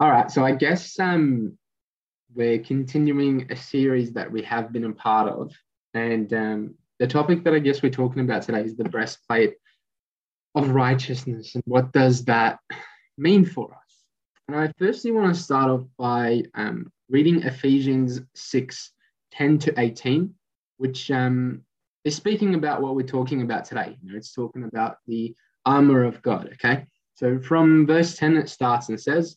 All right, so I guess um, we're continuing a series that we have been a part of, and um, the topic that I guess we're talking about today is the breastplate of righteousness, and what does that mean for us? And I firstly want to start off by um, reading Ephesians 6 10 to 18, which um, is speaking about what we're talking about today. You know, it's talking about the armor of God, okay? So from verse 10, it starts and says,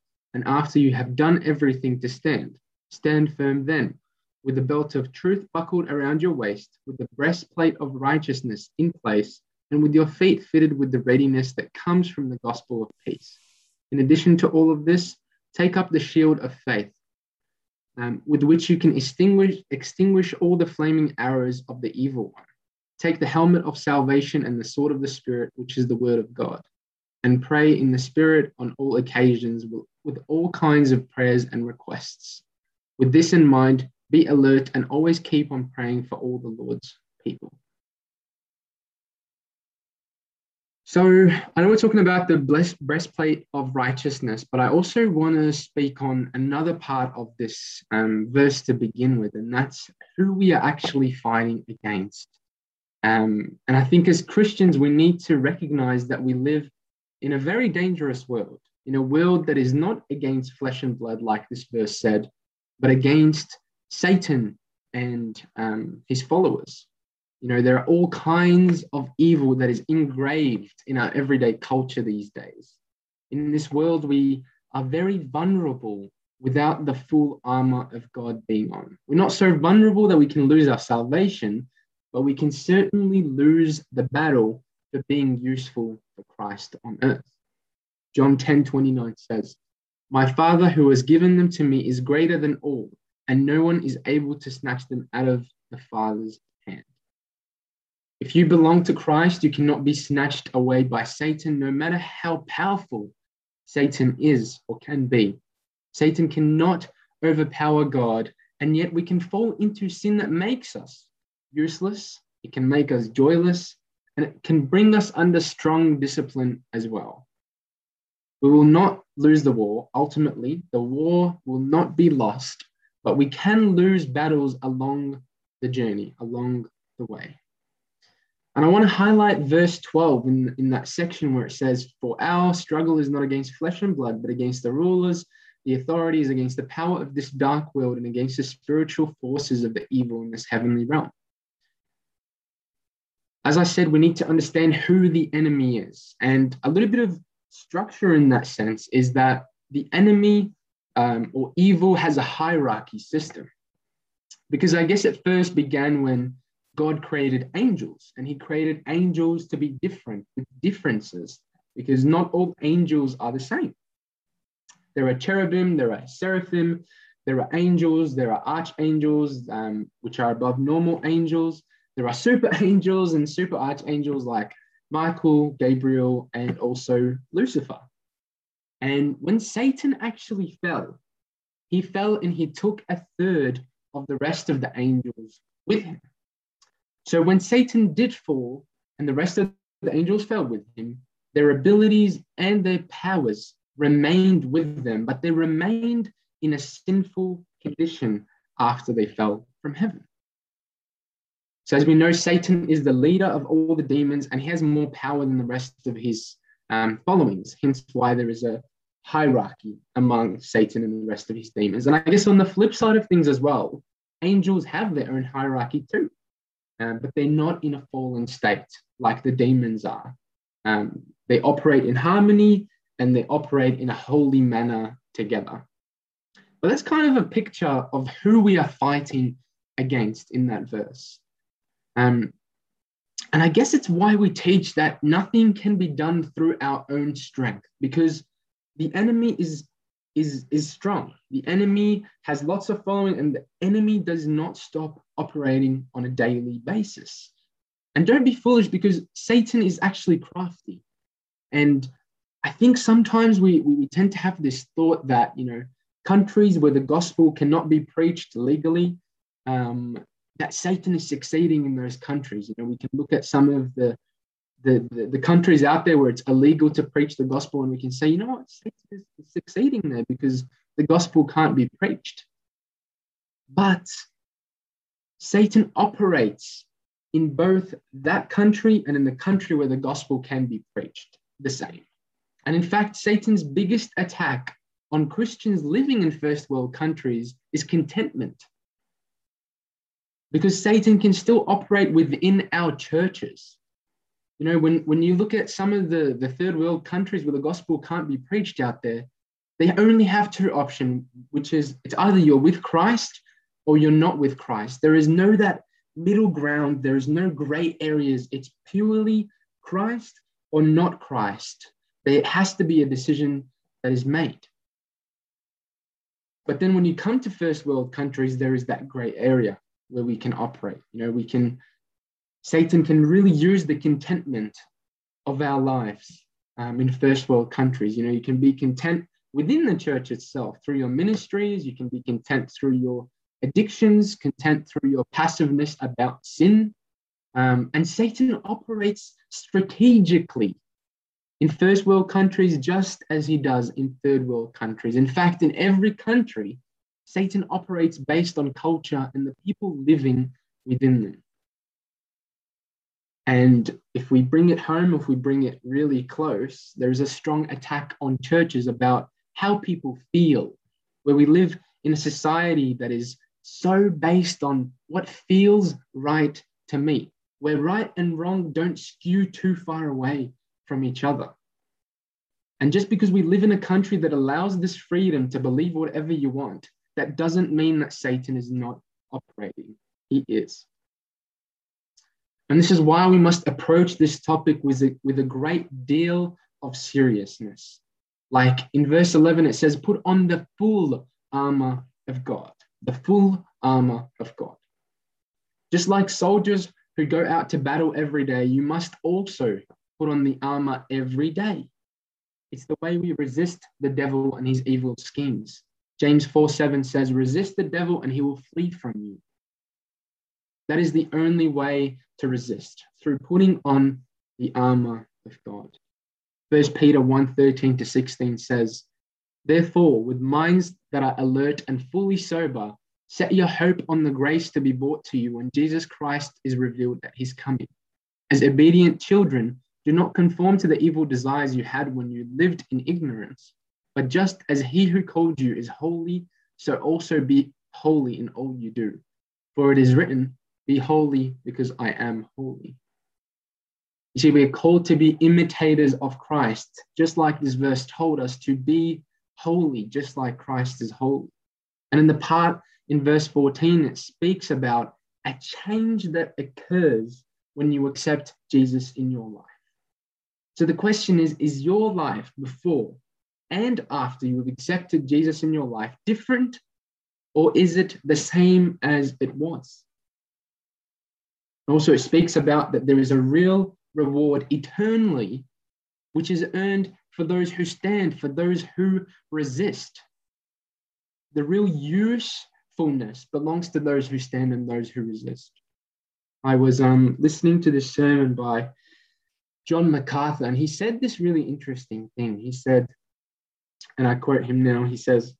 And after you have done everything to stand, stand firm then, with the belt of truth buckled around your waist, with the breastplate of righteousness in place, and with your feet fitted with the readiness that comes from the gospel of peace. In addition to all of this, take up the shield of faith, um, with which you can extinguish, extinguish all the flaming arrows of the evil one. Take the helmet of salvation and the sword of the Spirit, which is the word of God, and pray in the Spirit on all occasions all kinds of prayers and requests. With this in mind, be alert and always keep on praying for all the Lord's people. So, I know we're talking about the blessed breastplate of righteousness, but I also want to speak on another part of this um, verse to begin with, and that's who we are actually fighting against. Um, and I think as Christians, we need to recognize that we live in a very dangerous world in a world that is not against flesh and blood, like this verse said, but against Satan and um, his followers. You know, there are all kinds of evil that is engraved in our everyday culture these days. In this world, we are very vulnerable without the full armor of God being on. We're not so vulnerable that we can lose our salvation, but we can certainly lose the battle for being useful for Christ on earth. John 10 29 says, My Father who has given them to me is greater than all, and no one is able to snatch them out of the Father's hand. If you belong to Christ, you cannot be snatched away by Satan, no matter how powerful Satan is or can be. Satan cannot overpower God, and yet we can fall into sin that makes us useless, it can make us joyless, and it can bring us under strong discipline as well. We will not lose the war. Ultimately, the war will not be lost, but we can lose battles along the journey, along the way. And I want to highlight verse 12 in, in that section where it says, For our struggle is not against flesh and blood, but against the rulers, the authorities, against the power of this dark world, and against the spiritual forces of the evil in this heavenly realm. As I said, we need to understand who the enemy is. And a little bit of structure in that sense is that the enemy um, or evil has a hierarchy system. Because I guess it first began when God created angels, and he created angels to be different with differences, because not all angels are the same. There are cherubim, there are seraphim, there are angels, there are archangels, um, which are above normal angels. There are super angels and super archangels like Michael, Gabriel, and also Lucifer. And when Satan actually fell, he fell and he took a third of the rest of the angels with him. So when Satan did fall and the rest of the angels fell with him, their abilities and their powers remained with them, but they remained in a sinful condition after they fell from heaven. So, as we know, Satan is the leader of all the demons and he has more power than the rest of his um, followings, hence why there is a hierarchy among Satan and the rest of his demons. And I guess on the flip side of things as well, angels have their own hierarchy too, um, but they're not in a fallen state like the demons are. Um, they operate in harmony and they operate in a holy manner together. But that's kind of a picture of who we are fighting against in that verse. Um, and I guess it's why we teach that nothing can be done through our own strength because the enemy is is, is strong. The enemy has lots of following, and the enemy does not stop operating on a daily basis. And don't be foolish because Satan is actually crafty. And I think sometimes we, we tend to have this thought that, you know, countries where the gospel cannot be preached legally, um, that Satan is succeeding in those countries. You know, we can look at some of the, the, the, the countries out there where it's illegal to preach the gospel, and we can say, you know what, Satan is succeeding there because the gospel can't be preached. But Satan operates in both that country and in the country where the gospel can be preached the same. And in fact, Satan's biggest attack on Christians living in first world countries is contentment. Because Satan can still operate within our churches. You know, when, when you look at some of the, the third world countries where the gospel can't be preached out there, they only have two options, which is it's either you're with Christ or you're not with Christ. There is no that middle ground, there is no gray areas. It's purely Christ or not Christ. There has to be a decision that is made. But then when you come to first world countries, there is that gray area where we can operate. You know, we can, Satan can really use the contentment of our lives um, in first world countries. You know, you can be content within the church itself through your ministries, you can be content through your addictions, content through your passiveness about sin. Um, and Satan operates strategically in first world countries just as he does in third world countries. In fact, in every country, Satan operates based on culture and the people living within them. And if we bring it home, if we bring it really close, there is a strong attack on churches about how people feel, where we live in a society that is so based on what feels right to me, where right and wrong don't skew too far away from each other. And just because we live in a country that allows this freedom to believe whatever you want, that doesn't mean that Satan is not operating. He is. And this is why we must approach this topic with a, with a great deal of seriousness. Like in verse 11, it says, Put on the full armor of God, the full armor of God. Just like soldiers who go out to battle every day, you must also put on the armor every day. It's the way we resist the devil and his evil schemes. James 4 7 says, Resist the devil and he will flee from you. That is the only way to resist, through putting on the armor of God. First Peter 1 13 to 16 says, Therefore, with minds that are alert and fully sober, set your hope on the grace to be brought to you when Jesus Christ is revealed at his coming. As obedient children, do not conform to the evil desires you had when you lived in ignorance, but just as he who called you is holy, so also be holy in all you do. For it is written, Be holy because I am holy. You see, we're called to be imitators of Christ, just like this verse told us to be holy, just like Christ is holy. And in the part in verse 14, it speaks about a change that occurs when you accept Jesus in your life. So the question is Is your life before and after you have accepted Jesus in your life different, or is it the same as it was? Also, it speaks about that there is a real reward eternally, which is earned for those who stand, for those who resist. The real usefulness belongs to those who stand and those who resist. I was um, listening to this sermon by John MacArthur, and he said this really interesting thing. He said, and I quote him now, he says,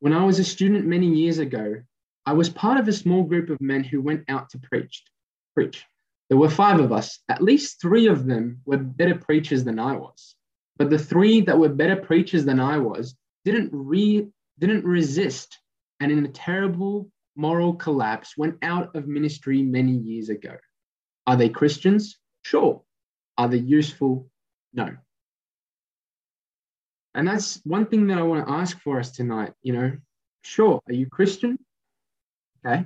When I was a student many years ago, I was part of a small group of men who went out to preach. preach. There were five of us. At least three of them were better preachers than I was. But the three that were better preachers than I was didn't re didn't resist and in a terrible moral collapse went out of ministry many years ago. Are they Christians? Sure. Are they useful? No. And that's one thing that I want to ask for us tonight. You know, sure, are you Christian? Okay.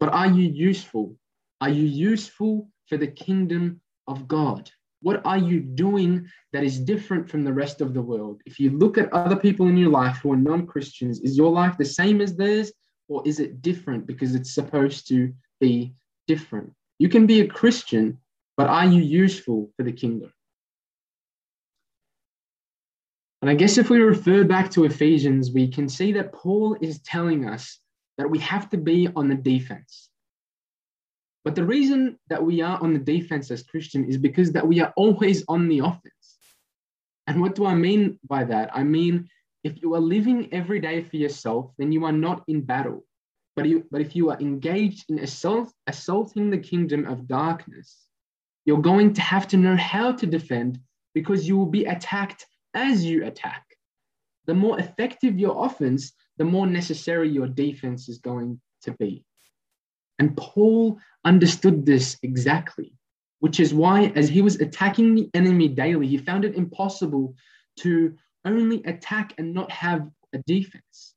But are you useful? Are you useful for the kingdom of God? What are you doing that is different from the rest of the world? If you look at other people in your life who are non Christians, is your life the same as theirs or is it different because it's supposed to be different? You can be a Christian, but are you useful for the kingdom? And I guess if we refer back to Ephesians, we can see that Paul is telling us that we have to be on the defense. But the reason that we are on the defense as Christian is because that we are always on the offense. And what do I mean by that? I mean, if you are living every day for yourself, then you are not in battle. But, you, but if you are engaged in assault, assaulting the kingdom of darkness, you're going to have to know how to defend because you will be attacked as you attack. The more effective your offense, the more necessary your defense is going to be. And Paul understood this exactly, which is why, as he was attacking the enemy daily, he found it impossible to only attack and not have a defense.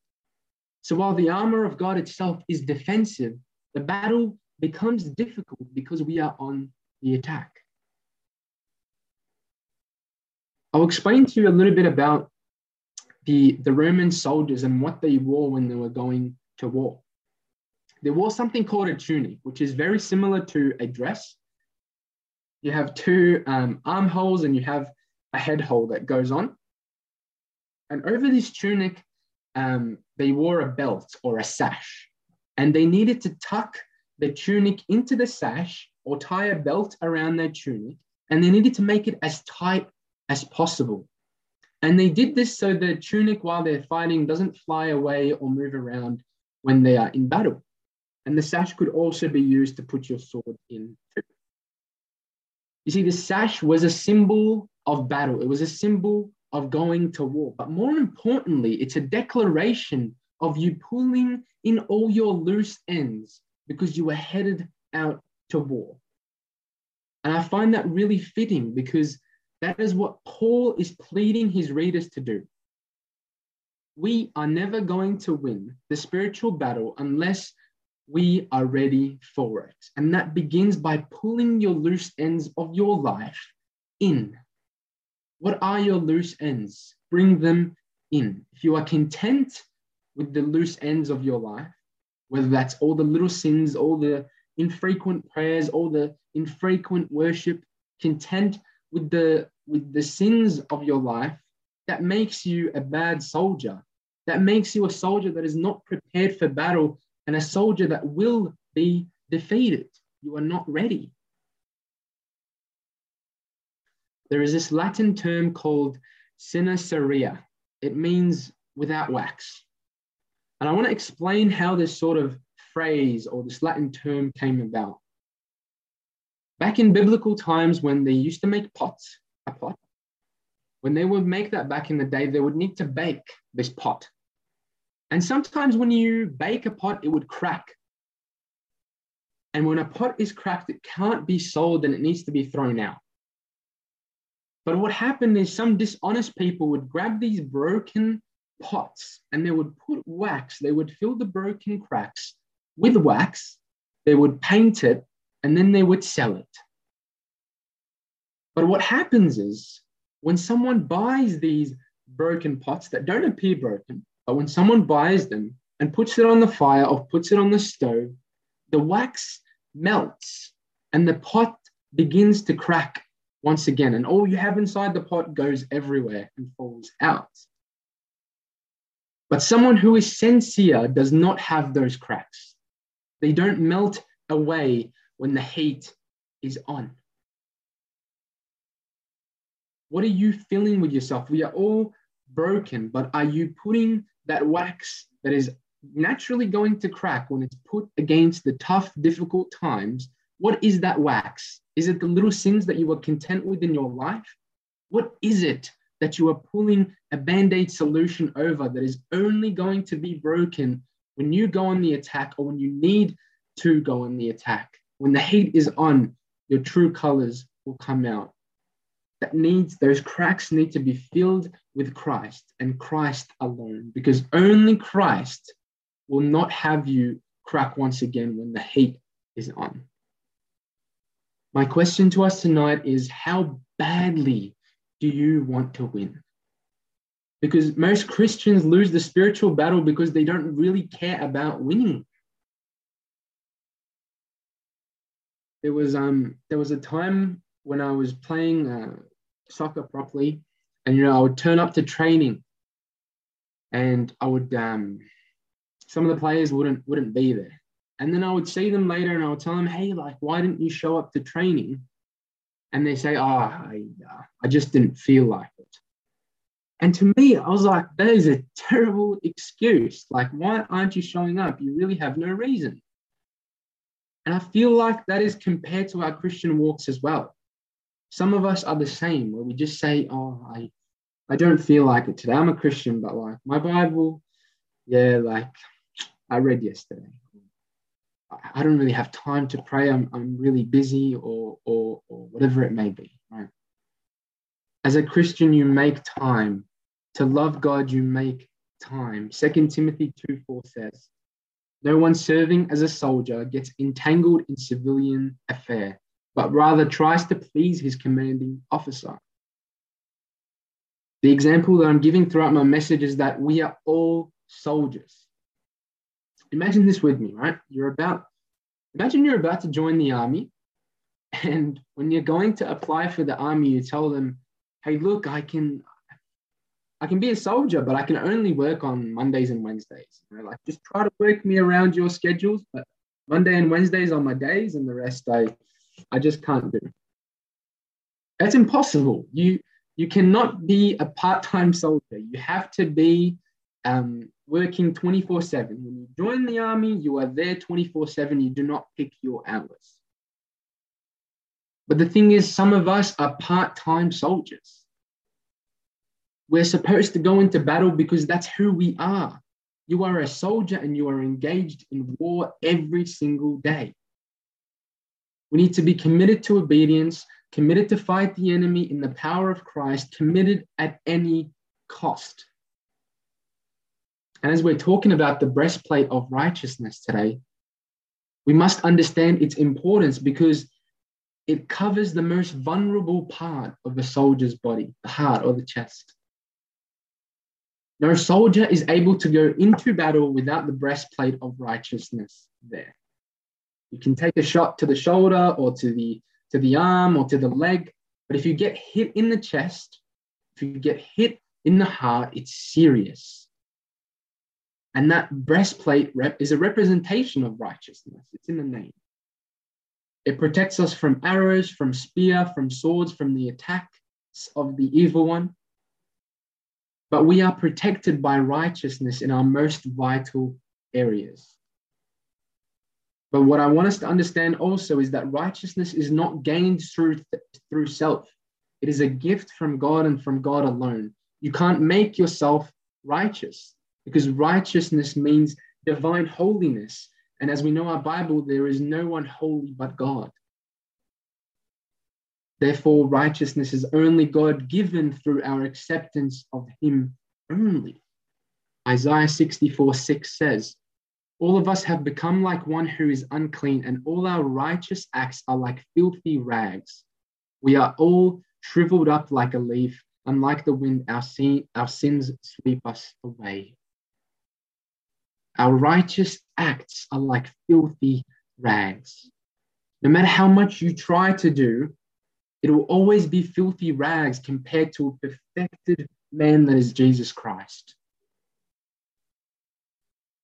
So while the armor of God itself is defensive, the battle becomes difficult because we are on the attack. I'll explain to you a little bit about the, the Roman soldiers and what they wore when they were going to war. They wore something called a tunic, which is very similar to a dress. You have two um, armholes and you have a head hole that goes on. And over this tunic, um, they wore a belt or a sash. And they needed to tuck the tunic into the sash or tie a belt around their tunic. And they needed to make it as tight as possible. And they did this so the tunic, while they're fighting, doesn't fly away or move around when they are in battle. And the sash could also be used to put your sword in too. You see, the sash was a symbol of battle, it was a symbol of going to war. But more importantly, it's a declaration of you pulling in all your loose ends because you were headed out to war. And I find that really fitting because that is what Paul is pleading his readers to do. We are never going to win the spiritual battle unless we are ready for it. And that begins by pulling your loose ends of your life in. What are your loose ends? Bring them in. If you are content with the loose ends of your life, whether that's all the little sins, all the infrequent prayers, all the infrequent worship, content with the with the sins of your life, that makes you a bad soldier. That makes you a soldier that is not prepared for battle and a soldier that will be defeated. You are not ready. There is this Latin term called sine cera. It means without wax. And I want to explain how this sort of phrase or this Latin term came about. Back in biblical times, when they used to make pots, a pot, when they would make that back in the day, they would need to bake this pot. And sometimes when you bake a pot, it would crack. And when a pot is cracked, it can't be sold and it needs to be thrown out. But what happened is some dishonest people would grab these broken pots and they would put wax, they would fill the broken cracks with wax, they would paint it, and then they would sell it. But what happens is when someone buys these broken pots that don't appear broken, but when someone buys them and puts it on the fire or puts it on the stove, the wax melts and the pot begins to crack once again. And all you have inside the pot goes everywhere and falls out. But someone who is sincere does not have those cracks. They don't melt away when the heat is on. What are you feeling with yourself? We are all broken, but are you putting that wax that is naturally going to crack when it's put against the tough, difficult times, what is that wax? Is it the little sins that you are content with in your life? What is it that you are pulling a band aid solution over that is only going to be broken when you go on the attack or when you need to go on the attack? When the heat is on, your true colors will come out that needs those cracks need to be filled with Christ and Christ alone, because only Christ will not have you crack once again when the heat is on. My question to us tonight is how badly do you want to win? Because most Christians lose the spiritual battle because they don't really care about winning. There was um there was a time when I was playing uh, soccer properly, and you know I would turn up to training, and I would um some of the players wouldn't wouldn't be there, and then I would see them later, and I would tell them, hey, like why didn't you show up to training? And they say, oh, I, uh, I just didn't feel like it. And to me, I was like, that is a terrible excuse. Like, why aren't you showing up? You really have no reason. And I feel like that is compared to our Christian walks as well. Some of us are the same, where we just say, oh, I, I don't feel like it today. I'm a Christian, but like my Bible, yeah, like I read yesterday. I don't really have time to pray. I'm, I'm really busy or, or, or whatever it may be, right? As a Christian, you make time. To love God, you make time. 2 Timothy 2 4 says, No one serving as a soldier gets entangled in civilian affair, but rather tries to please his commanding officer. The example that I'm giving throughout my message is that we are all soldiers imagine this with me, right? You're about, imagine you're about to join the army. And when you're going to apply for the army, you tell them, hey, look, I can, I can be a soldier, but I can only work on Mondays and Wednesdays. You know, like just try to work me around your schedules, but Monday and Wednesdays are my days, and the rest I, I just can't do. That's impossible. You you cannot be a part-time soldier. You have to be um, working 24 7. When you join the army, you are there 24 7. You do not pick your hours. But the thing is, some of us are part time soldiers. We're supposed to go into battle because that's who we are. You are a soldier and you are engaged in war every single day. We need to be committed to obedience, committed to fight the enemy in the power of Christ, committed at any cost. And as we're talking about the breastplate of righteousness today, we must understand its importance because it covers the most vulnerable part of a soldier's body, the heart or the chest. No soldier is able to go into battle without the breastplate of righteousness there. You can take a shot to the shoulder or to the to the arm or to the leg, but if you get hit in the chest, if you get hit in the heart, it's serious. And that breastplate rep is a representation of righteousness. It's in the name. It protects us from arrows, from spear, from swords, from the attacks of the evil one. But we are protected by righteousness in our most vital areas. But what I want us to understand also is that righteousness is not gained through, through self. It is a gift from God and from God alone. You can't make yourself righteous because righteousness means divine holiness. And as we know our Bible, there is no one holy but God. Therefore, righteousness is only God given through our acceptance of Him only. Isaiah 64 6 says, All of us have become like one who is unclean, and all our righteous acts are like filthy rags. We are all shriveled up like a leaf, and like the wind, our, sin, our sins sweep us away. Our righteous acts are like filthy rags. No matter how much you try to do, it will always be filthy rags compared to a perfected man that is Jesus Christ.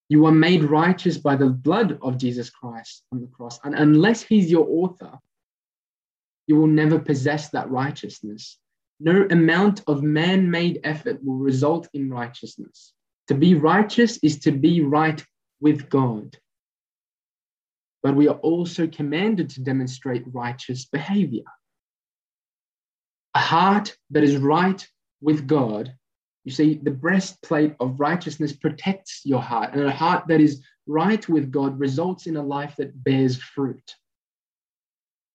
You are made righteous by the blood of Jesus Christ on the cross. And unless he's your author, you will never possess that righteousness. No amount of man made effort will result in righteousness. To be righteous is to be right with God. But we are also commanded to demonstrate righteous behavior. A heart that is right with God, you see, the breastplate of righteousness protects your heart, and a heart that is right with God results in a life that bears fruit.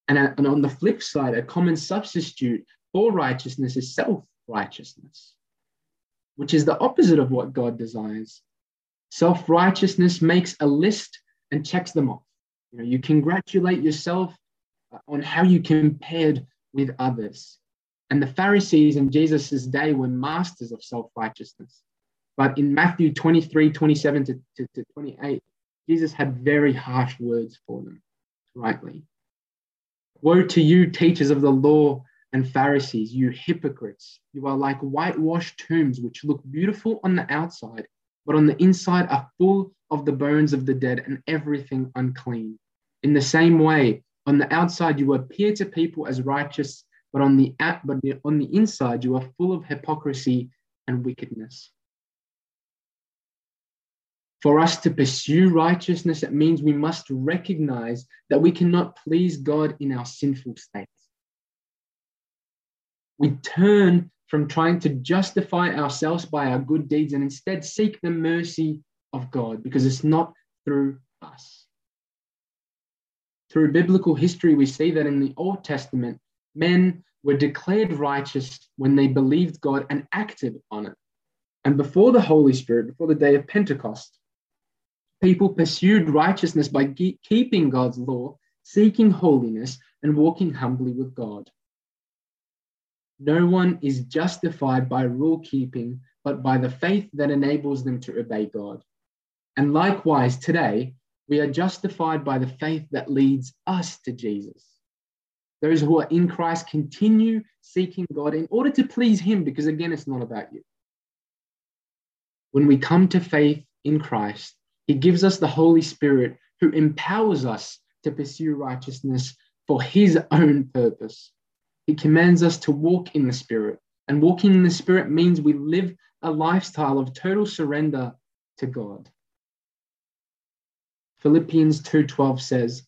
And, uh, and on the flip side, a common substitute for righteousness is self righteousness which is the opposite of what God desires. Self righteousness makes a list and checks them off. You know, you congratulate yourself uh, on how you compared with others. And the Pharisees in Jesus' day were masters of self righteousness. But in Matthew 23 27 to, to, to 28, Jesus had very harsh words for them, rightly. Woe to you, teachers of the law and Pharisees, you hypocrites! You are like whitewashed tombs, which look beautiful on the outside, but on the inside are full of the bones of the dead and everything unclean. In the same way, on the outside you appear to people as righteous, but on the but on the inside you are full of hypocrisy and wickedness. For us to pursue righteousness, it means we must recognize that we cannot please God in our sinful state. We turn from trying to justify ourselves by our good deeds and instead seek the mercy of God because it's not through us. Through biblical history, we see that in the Old Testament, men were declared righteous when they believed God and acted on it. And before the Holy Spirit, before the day of Pentecost, People pursued righteousness by keeping God's law, seeking holiness, and walking humbly with God. No one is justified by rule keeping, but by the faith that enables them to obey God. And likewise, today, we are justified by the faith that leads us to Jesus. Those who are in Christ continue seeking God in order to please Him, because again, it's not about you. When we come to faith in Christ, he gives us the Holy Spirit who empowers us to pursue righteousness for His own purpose. He commands us to walk in the Spirit. And walking in the Spirit means we live a lifestyle of total surrender to God. Philippians 2:12 says,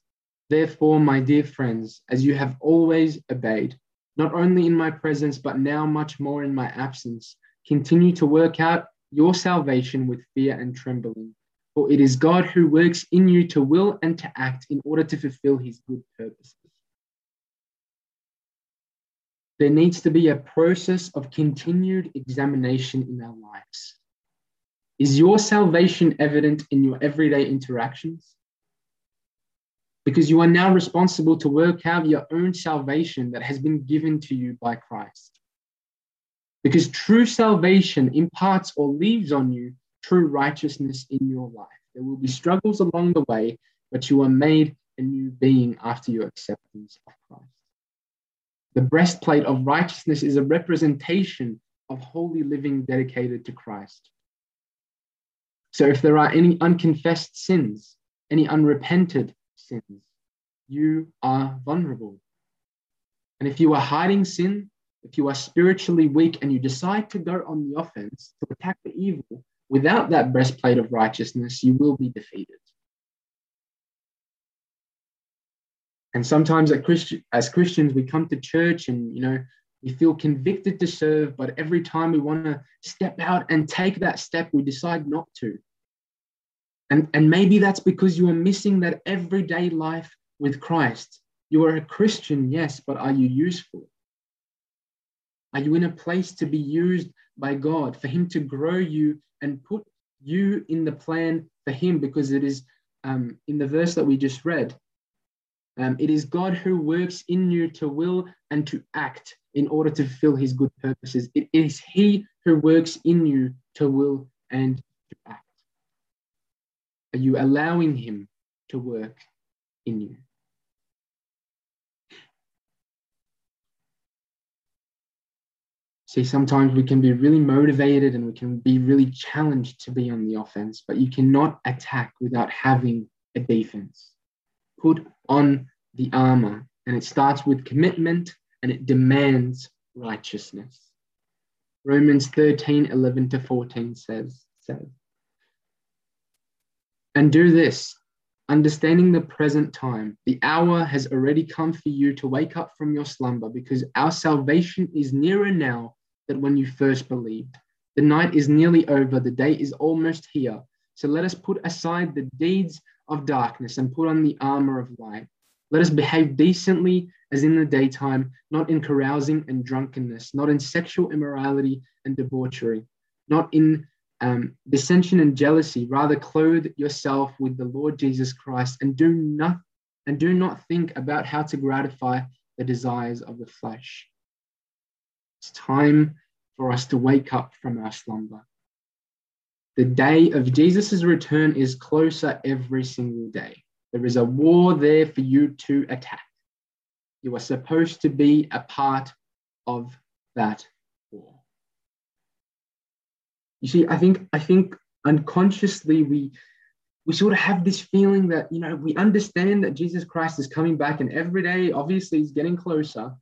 "Therefore, my dear friends, as you have always obeyed, not only in my presence but now much more in my absence, continue to work out your salvation with fear and trembling." For it is God who works in you to will and to act in order to fulfill his good purposes. There needs to be a process of continued examination in our lives. Is your salvation evident in your everyday interactions? Because you are now responsible to work out your own salvation that has been given to you by Christ. Because true salvation imparts or leaves on you true righteousness in your life. There will be struggles along the way, but you are made a new being after your acceptance of Christ. The breastplate of righteousness is a representation of holy living dedicated to Christ. So if there are any unconfessed sins, any unrepented sins, you are vulnerable. And if you are hiding sin, if you are spiritually weak and you decide to go on the offense to attack the evil, Without that breastplate of righteousness, you will be defeated. And sometimes as Christians, we come to church and, you know, we feel convicted to serve, but every time we want to step out and take that step, we decide not to. And, and maybe that's because you are missing that everyday life with Christ. You are a Christian, yes, but are you useful? Are you in a place to be used by God, for Him to grow you and put you in the plan for Him, because it is um, in the verse that we just read. Um, it is God who works in you to will and to act in order to fulfill His good purposes. It is He who works in you to will and. Are you allowing Him to work in you? See, sometimes we can be really motivated and we can be really challenged to be on the offense, but you cannot attack without having a defense. Put on the armor, and it starts with commitment and it demands righteousness. Romans 13, 11 to 14 says, says, And do this, understanding the present time, the hour has already come for you to wake up from your slumber, because our salvation is nearer now than when you first believed. The night is nearly over, the day is almost here. So let us put aside the deeds of darkness and put on the armor of light. Let us behave decently as in the daytime, not in carousing and drunkenness, not in sexual immorality and debauchery, not in um, dissension and jealousy. Rather, clothe yourself with the Lord Jesus Christ and do not and do not think about how to gratify the desires of the flesh. It's time for us to wake up from our slumber. The day of Jesus' return is closer every single day. There is a war there for you to attack. You are supposed to be a part of that. You see, I think I think unconsciously we we sort of have this feeling that you know we understand that Jesus Christ is coming back and every day obviously is getting closer.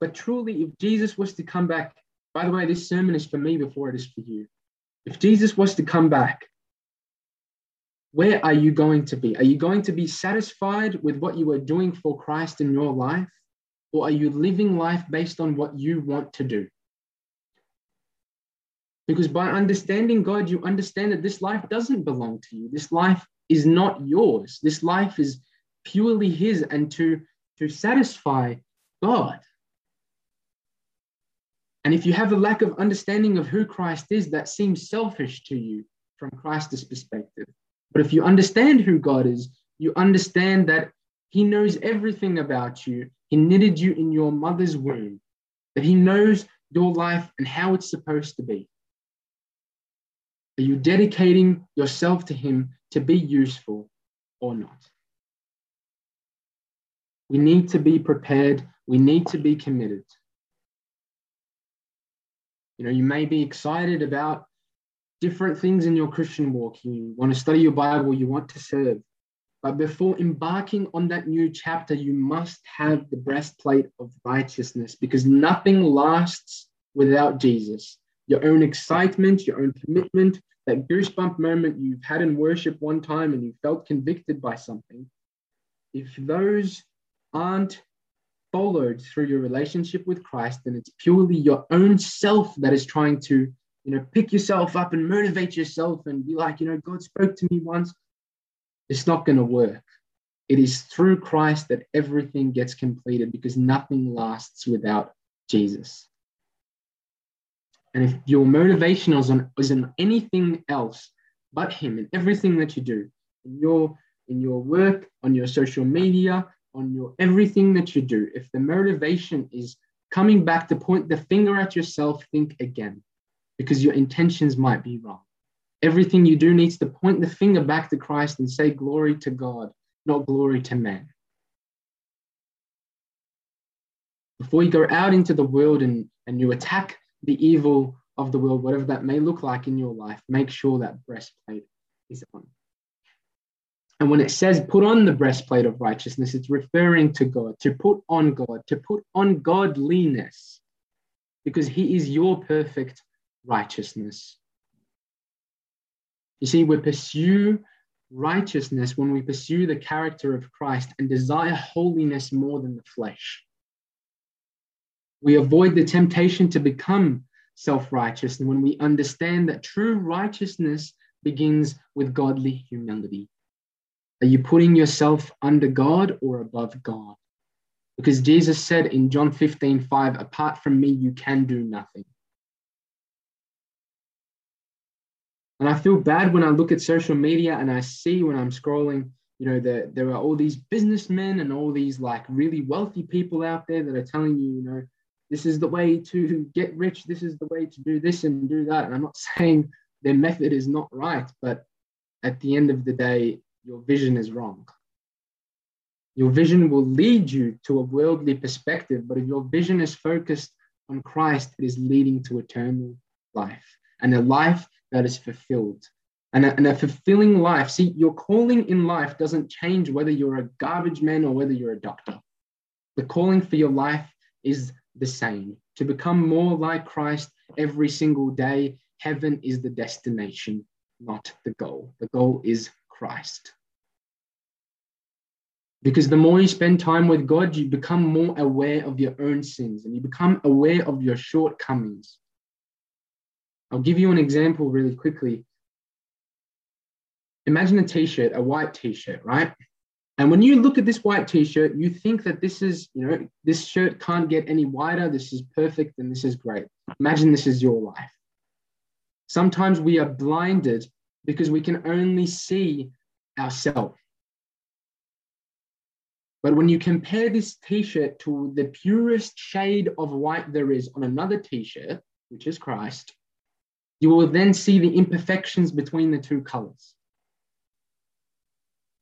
But truly, if Jesus was to come back, by the way, this sermon is for me before it is for you. If Jesus was to come back, where are you going to be? Are you going to be satisfied with what you are doing for Christ in your life? Or are you living life based on what you want to do? Because by understanding God, you understand that this life doesn't belong to you. This life is not yours. This life is purely His and to, to satisfy God. And if you have a lack of understanding of who Christ is, that seems selfish to you from Christ's perspective. But if you understand who God is, you understand that He knows everything about you. He knitted you in your mother's womb, that He knows your life and how it's supposed to be. Are you dedicating yourself to Him to be useful or not? We need to be prepared. We need to be committed. You know, you may be excited about different things in your Christian walk. You want to study your Bible, you want to serve. But before embarking on that new chapter, you must have the breastplate of righteousness because nothing lasts without Jesus your own excitement, your own commitment, that goosebump moment you've had in worship one time and you felt convicted by something, if those aren't followed through your relationship with Christ, then it's purely your own self that is trying to, you know, pick yourself up and motivate yourself and be like, you know, God spoke to me once. It's not going to work. It is through Christ that everything gets completed because nothing lasts without Jesus. And if your motivation is on, is on anything else but Him in everything that you do, in your in your work, on your social media, on your everything that you do, if the motivation is coming back to point the finger at yourself, think again, because your intentions might be wrong. Everything you do needs to point the finger back to Christ and say glory to God, not glory to man. Before you go out into the world and, and you attack the evil of the world, whatever that may look like in your life, make sure that breastplate is on. And when it says put on the breastplate of righteousness, it's referring to God, to put on God, to put on godliness, because He is your perfect righteousness. You see, we pursue righteousness when we pursue the character of Christ and desire holiness more than the flesh. We avoid the temptation to become self righteous and when we understand that true righteousness begins with godly humility. Are you putting yourself under God or above God? Because Jesus said in John 15, 5, apart from me, you can do nothing. And I feel bad when I look at social media and I see when I'm scrolling, you know, that there are all these businessmen and all these like really wealthy people out there that are telling you, you know, this is the way to get rich, this is the way to do this and do that. And I'm not saying their method is not right, but at the end of the day, your vision is wrong. Your vision will lead you to a worldly perspective, but if your vision is focused on Christ, it is leading to eternal life and a life that is fulfilled. And a, and a fulfilling life. See, your calling in life doesn't change whether you're a garbage man or whether you're a doctor. The calling for your life is the same. To become more like Christ every single day, heaven is the destination, not the goal. The goal is Christ. Because the more you spend time with God, you become more aware of your own sins and you become aware of your shortcomings. I'll give you an example really quickly. Imagine a t shirt, a white t shirt, right? And when you look at this white t-shirt, you think that this is, you know, this shirt can't get any wider. This is perfect and this is great. Imagine this is your life. Sometimes we are blinded because we can only see ourselves. But when you compare this t shirt to the purest shade of white there is on another t shirt, which is Christ, you will then see the imperfections between the two colors.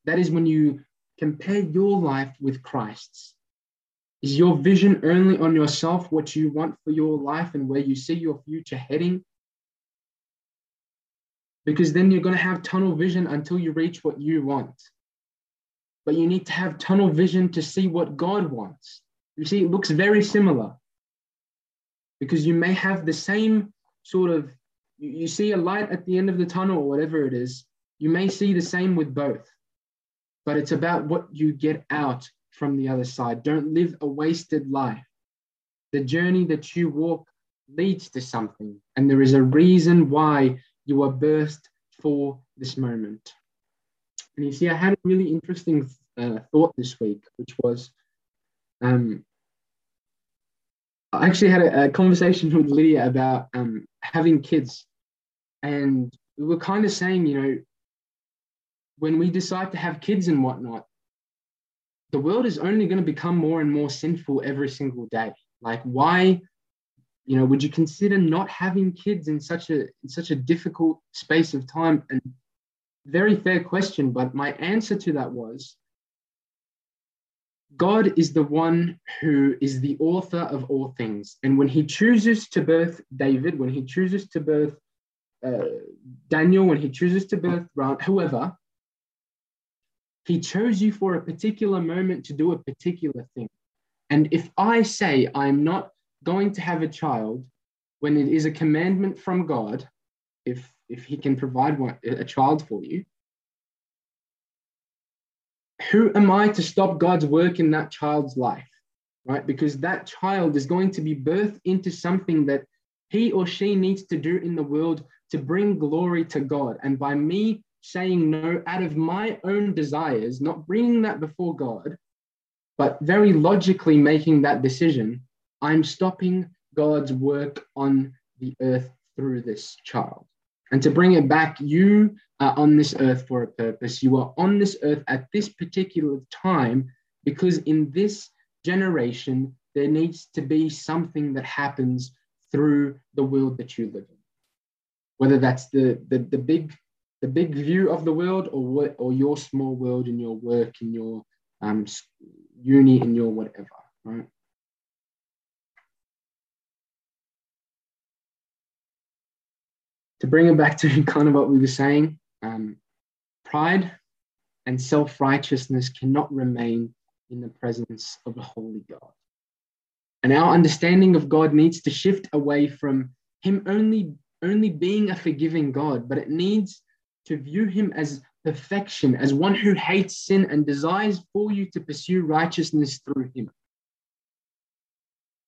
That is when you compare your life with Christ's. Is your vision only on yourself, what you want for your life, and where you see your future heading? Because then you're going to have tunnel vision until you reach what you want. But you need to have tunnel vision to see what God wants. You see, it looks very similar because you may have the same sort of, you, see a light at the end of the tunnel or whatever it is. You may see the same with both, but it's about what you get out from the other side. Don't live a wasted life. The journey that you walk leads to something, and there is a reason why you are birthed for this moment. And you see, I had a really interesting uh, thought this week, which was um, I actually had a, a, conversation with Lydia about um, having kids. And we were kind of saying, you know, when we decide to have kids and whatnot, the world is only going to become more and more sinful every single day. Like, why, you know, would you consider not having kids in such a in such a difficult space of time? And very fair question, but my answer to that was God is the one who is the author of all things. And when he chooses to birth David, when he chooses to birth uh, Daniel, when he chooses to birth whoever, he chose you for a particular moment to do a particular thing. And if I say I'm not going to have a child when it is a commandment from God, if if he can provide one, a child for you, who am I to stop God's work in that child's life? Right? Because that child is going to be birthed into something that he or she needs to do in the world to bring glory to God. And by me saying no out of my own desires, not bringing that before God, but very logically making that decision, I'm stopping God's work on the earth through this child. And to bring it back, you are on this earth for a purpose. You are on this earth at this particular time because in this generation, there needs to be something that happens through the world that you live in. Whether that's the, the, the big the big view of the world or or your small world in your work in your um, uni in your whatever right? To bring it back to kind of what we were saying um, pride and self-righteousness cannot remain in the presence of the holy god. And our understanding of god needs to shift away from him only only being a forgiving god but it needs to view him as perfection, as one who hates sin and desires for you to pursue righteousness through him.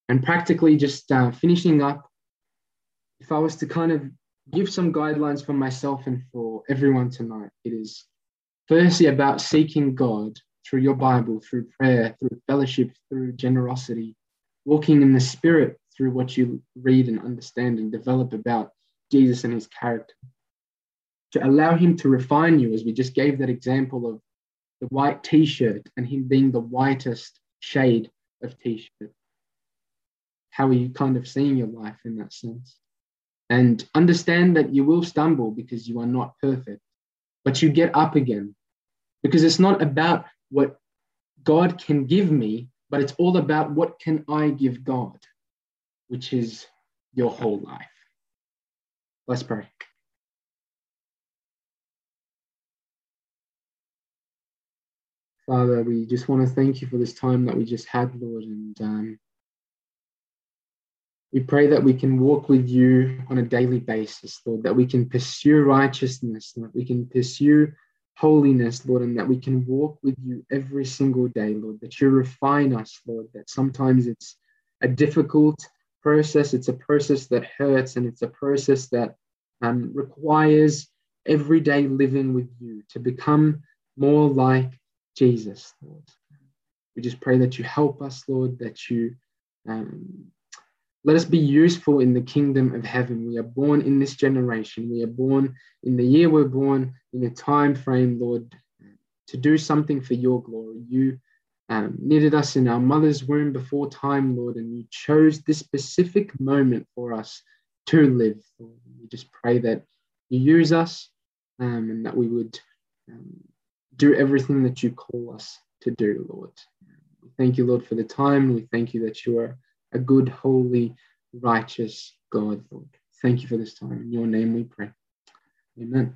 And practically, just uh, finishing up, if I was to kind of give some guidelines for myself and for everyone tonight, it is firstly about seeking God through your Bible, through prayer, through fellowship, through generosity, walking in the Spirit through what you read and understand and develop about Jesus and his character to allow him to refine you, as we just gave that example of the white t shirt and him being the whitest shade of t shirt. How are you kind of seeing your life in that sense? And understand that you will stumble because you are not perfect, but you get up again because it's not about what God can give me, but it's all about what can I give God, which is your whole life. Let's pray. Father, we just want to thank you for this time that we just had, Lord. And um, we pray that we can walk with you on a daily basis, Lord, that we can pursue righteousness, that we can pursue holiness, Lord, and that we can walk with you every single day, Lord, that you refine us, Lord, that sometimes it's a difficult process, it's a process that hurts, and it's a process that um, requires everyday living with you to become more like Jesus, Lord. We just pray that you help us, Lord, that you um, let us be useful in the kingdom of heaven. We are born in this generation. We are born in the year we're born, in a time frame, Lord, to do something for your glory. You um, knitted us in our mother's womb before time, Lord, and you chose this specific moment for us to live. Lord. We just pray that you use us um, and that we would um, do everything that you call us to do, Lord. We thank you, Lord, for the time. We thank you that you are a good, holy, righteous God, Lord. Thank you for this time. In your name we pray. Amen.